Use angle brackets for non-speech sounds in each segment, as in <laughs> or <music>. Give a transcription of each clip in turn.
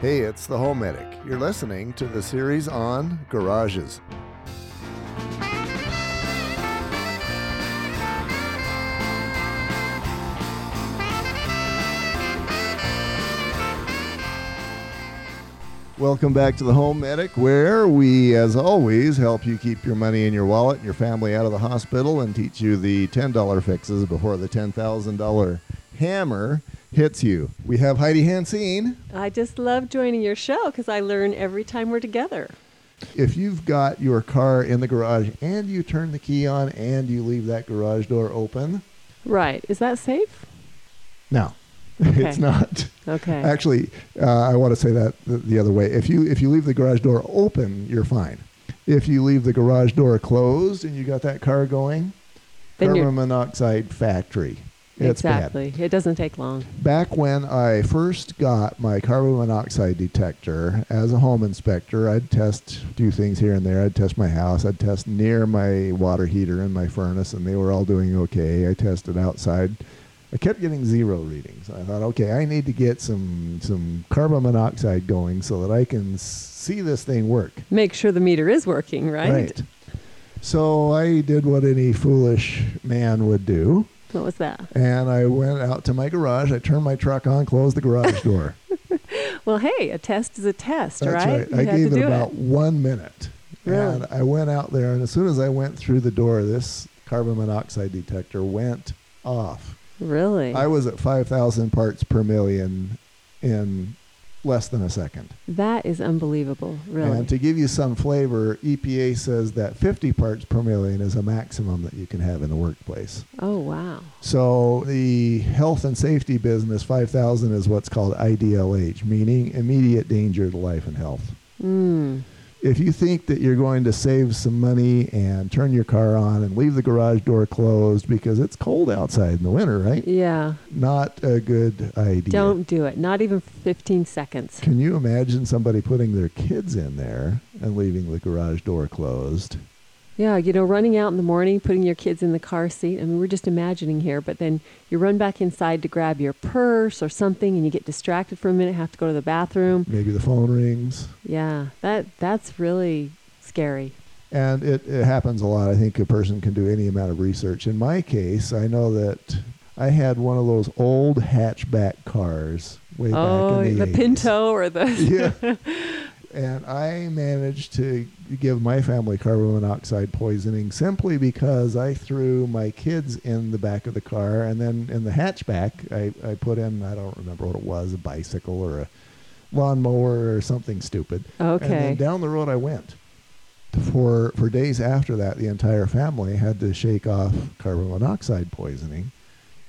Hey, it's the Home Medic. You're listening to the series on garages. Welcome back to the Home Medic, where we, as always, help you keep your money in your wallet and your family out of the hospital and teach you the $10 fixes before the $10,000 hammer hits you. We have Heidi Hansine. I just love joining your show because I learn every time we're together. If you've got your car in the garage and you turn the key on and you leave that garage door open, Right. Is that safe? no, <laughs> Okay. it's not. Okay. Actually, uh, I want to say that the, the other way. If you if you leave the garage door open, you're fine. If you leave the garage door closed and you got that car going, Then carbon monoxide factory. It's bad. exactly. It doesn't take long. Back when I first got my carbon monoxide detector as a home inspector, I'd test do things here and there. I'd test my house. I'd test near my water heater and my furnace, and they were all doing okay. I tested outside. I kept getting zero readings. I thought, okay, I need to get some some carbon monoxide going so that I can see this thing work. Make sure the meter is working, right? right? So I did what any foolish man would do. What was that? And I went out to my garage. I turned my truck on, closed the garage door. <laughs> Well, hey, a test is a test, That's right? right. I gave it about one minute. Really? And I went out there, and as soon as I went through the door, this carbon monoxide detector went off. Really? I was at 5,000 parts per million in less than a second. that is unbelievable. Really. And to give you some flavor, EPA says that 50 parts per million is a maximum that you can have in the workplace. oh, wow. So the health and safety business, 5,000 is what's called IDLH, meaning immediate danger to life and health. Mm. If you think that you're going to save some money and turn your car on and leave the garage door closed because it's cold outside in the winter, right? Yeah. Not a good idea. Don't do it. Not even 15 seconds. Can you imagine somebody putting their kids in there and leaving the garage door closed? Yeah, you know, running out in the morning, putting your kids in the car seat. I mean, we're just imagining here, but then you run back inside to grab your purse or something and you get distracted for a minute, have to go to the bathroom. Maybe the phone rings. Yeah, that that's really scary. And it, it happens a lot. I think a person can do any amount of research. In my case, I know that I had one of those old hatchback cars way oh, back in oh, the, the 80s. Pinto or the <laughs> yeah. <laughs> And I managed to give my family carbon monoxide poisoning simply because I threw my kids in the back of the car, and then in the hatchback, I, I put in, I don't remember what it was, a bicycle or a lawnmower or something stupid. And then Okay. down the road I went. For for days after that, the entire family had to shake off carbon monoxide poisoning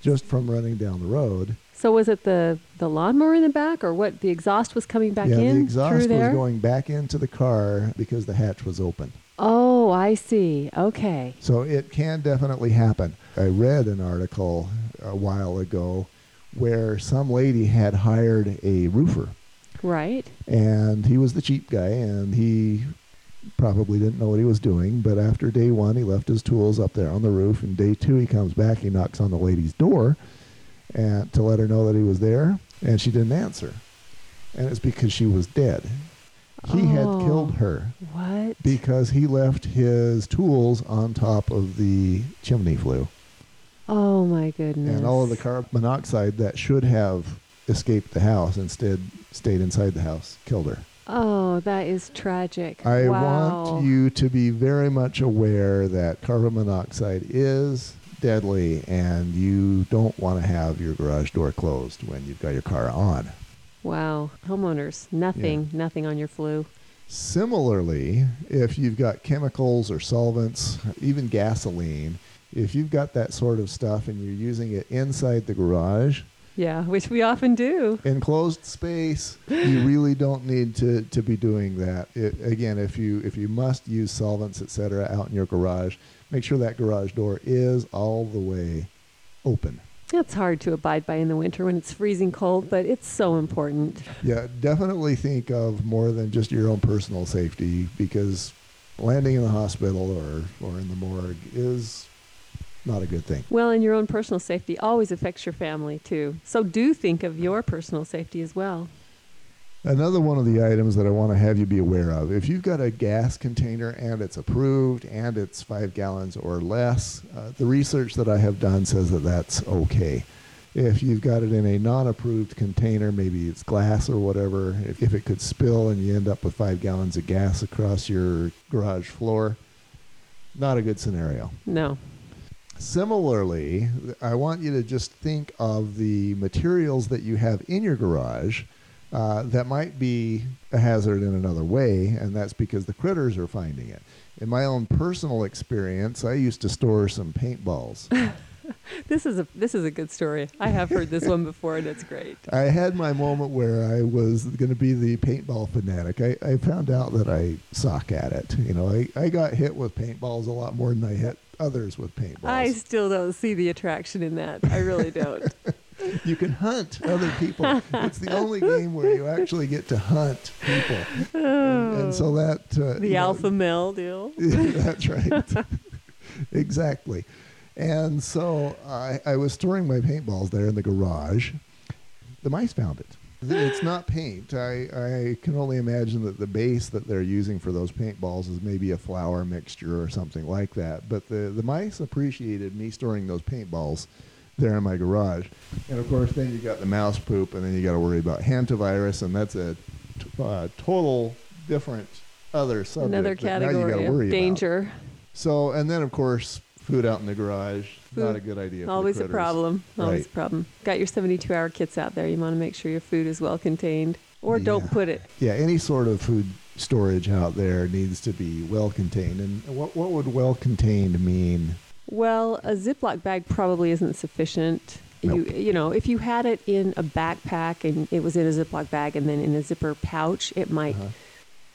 just from running down the road. So was it the the lawnmower in the back or what? The exhaust was coming back yeah, in the exhaust was there. going back into the car because the hatch was open. oh, I see. Okay. So it can definitely happen. I read an article a while ago where some lady had hired a roofer Right. and he was the cheap guy and he probably didn't know what he was doing but after day one he left his tools up there on the roof and day two he comes back he knocks on the lady's door and to let her know that he was there and she didn't answer and it's because she was dead he had Oh. killed her What? because he left his tools on top of the chimney flue oh my goodness. and all of the carbon monoxide that should have escaped the house instead stayed inside the house killed her Oh, that is tragic. I wow. want you to be very much aware that carbon monoxide is deadly and you don't want to have your garage door closed when you've got your car on. Wow. Homeowners, nothing, nothing on your flue. Similarly, if you've got chemicals or solvents, even gasoline, if you've got that sort of stuff and you're using it inside the garage, Yeah, which we often do. In closed space, you really don't need to, to be doing that. It, again, if you if you must use solvents, etc., out in your garage, make sure that garage door is all the way open. It's hard to abide by in the winter when it's freezing cold, but it's so important. Yeah, definitely think of more than just your own personal safety because landing in the hospital or, or in the morgue is not a good thing. Well, and your own personal safety always affects your family too. So do think of your personal safety as well. Another one of the items that I want to have you be aware of if you've got a gas container and it's approved and it's five gallons or less, uh, the research that I have done says that that's okay. If you've got it in a non approved container, maybe it's glass or whatever, if, if it could spill and you end up with five gallons of gas across your garage floor, not a good scenario. No. Similarly, I want you to just think of the materials that you have in your garage uh, that might be a hazard in another way, and that's because the critters are finding it. In my own personal experience, I used to store some paintballs. <laughs> this is a this is a good story. I have heard this one before, and it's great. <laughs> I had my moment where I was going to be the paintball fanatic. I, I found out that I suck at it. You know, I, I got hit with paintballs a lot more than I hit others with paintballs. I still don't see the attraction in that. I really don't. <laughs> you can hunt other people. <laughs> it's the only game where you actually get to hunt people, and, and so that uh, the alpha know, male deal. <laughs> that's right, exactly. And so I, I was storing my paintballs there in the garage. The mice found it. It's not paint. I, I can only imagine that the base that they're using for those paintballs is maybe a flour mixture or something like that. But the, the mice appreciated me storing those paintballs there in my garage. And of course, then you got the mouse poop, and then you got to worry about hantavirus, and that's a t- uh, total different other subject. Another category of danger. About. So, and then of course, food out in the garage, food. not a good idea. Always a problem. Always right. a problem. Got your 72 hour kits out there. You want to make sure your food is well contained, or yeah. don't put it. Yeah, any sort of food storage out there needs to be well contained. And what what would well contained mean? Well, a Ziploc bag probably isn't sufficient. Nope. You you know, if you had it in a backpack and it was in a Ziploc bag and then in a zipper pouch, it might uh-huh.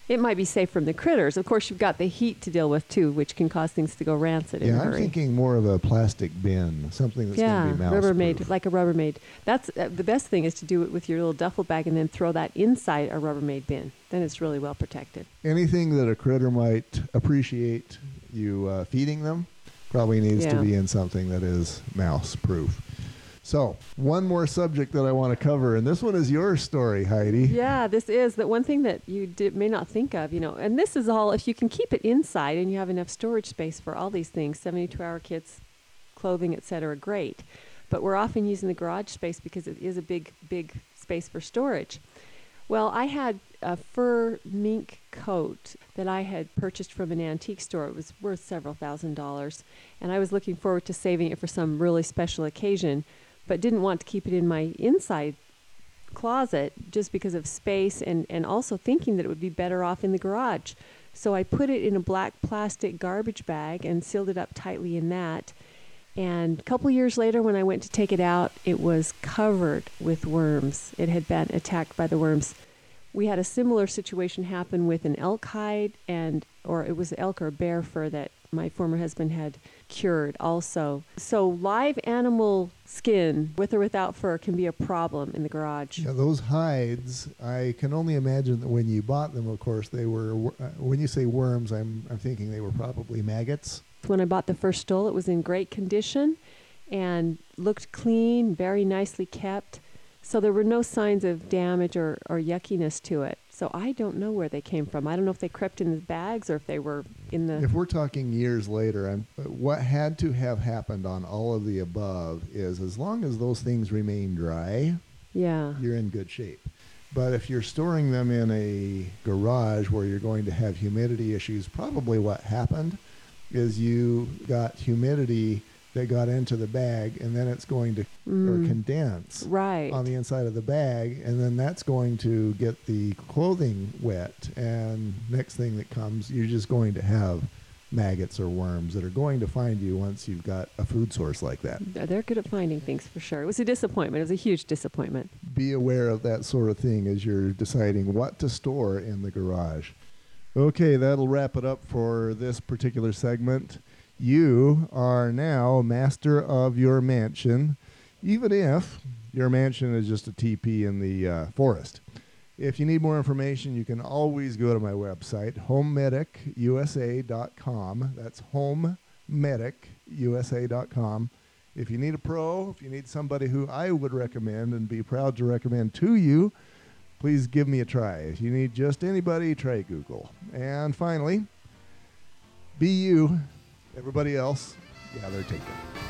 It might be safe from the critters. Of course, you've got the heat to deal with too, which can cause things to go rancid. Yeah, I'm thinking more of a plastic bin, something that's yeah, going to be mouse Rubbermaid, like a Rubbermaid. That's uh, the best thing is to do it with your little duffel bag and then throw that inside a Rubbermaid bin. Then it's really well protected. Anything that a critter might appreciate you uh, feeding them probably needs yeah. to be in something that is mouse proof. So, one more subject that I want to cover, and this one is your story, Heidi. Yeah, this is that one thing that you did, may not think of, you know, and this is all if you can keep it inside and you have enough storage space for all these things 72 hour kits, clothing, etc., great. But we're often using the garage space because it is a big, big space for storage. Well, I had a fur mink coat that I had purchased from an antique store. It was worth several thousand dollars, and I was looking forward to saving it for some really special occasion, but didn't want to keep it in my inside closet just because of space and, and also thinking that it would be better off in the garage. So I put it in a black plastic garbage bag and sealed it up tightly in that. And a couple years later, when I went to take it out, it was covered with worms. It had been attacked by the worms we had a similar situation happen with an elk hide and or it was elk or bear fur that my former husband had cured also. So live animal skin with or without fur can be a problem in the garage. Yeah, those hides, I can only imagine that when you bought them, of course, they were uh, when you say worms, I'm I'm thinking they were probably maggots. When I bought the first stole, it was in great condition and looked clean, very nicely kept. So there were no signs of damage or, or yuckiness to it. So I don't know where they came from. I don't know if they crept in the bags or if they were in the. If we're talking years later, I'm, uh, what had to have happened on all of the above is as long as those things remain dry, yeah, you're in good shape. But if you're storing them in a garage where you're going to have humidity issues, probably what happened is you got humidity that got into the bag, and then it's going to mm. or condense right. on the inside of the bag, and then that's going to get the clothing wet. And next thing that comes, you're just going to have maggots or worms that are going to find you once you've got a food source like that. They're good at finding things for sure. It was a disappointment. It was a huge disappointment. Be aware of that sort of thing as you're deciding what to store in the garage. Okay, that'll wrap it up for this particular segment you are now master of your mansion, even if your mansion is just a TP in the uh, forest. If you need more information, you can always go to my website, homemedicusa.com. That's homemedicusa.com. If you need a pro, if you need somebody who I would recommend and be proud to recommend to you, please give me a try. If you need just anybody, try Google. And finally, be you. Everybody else, yeah, they're taken.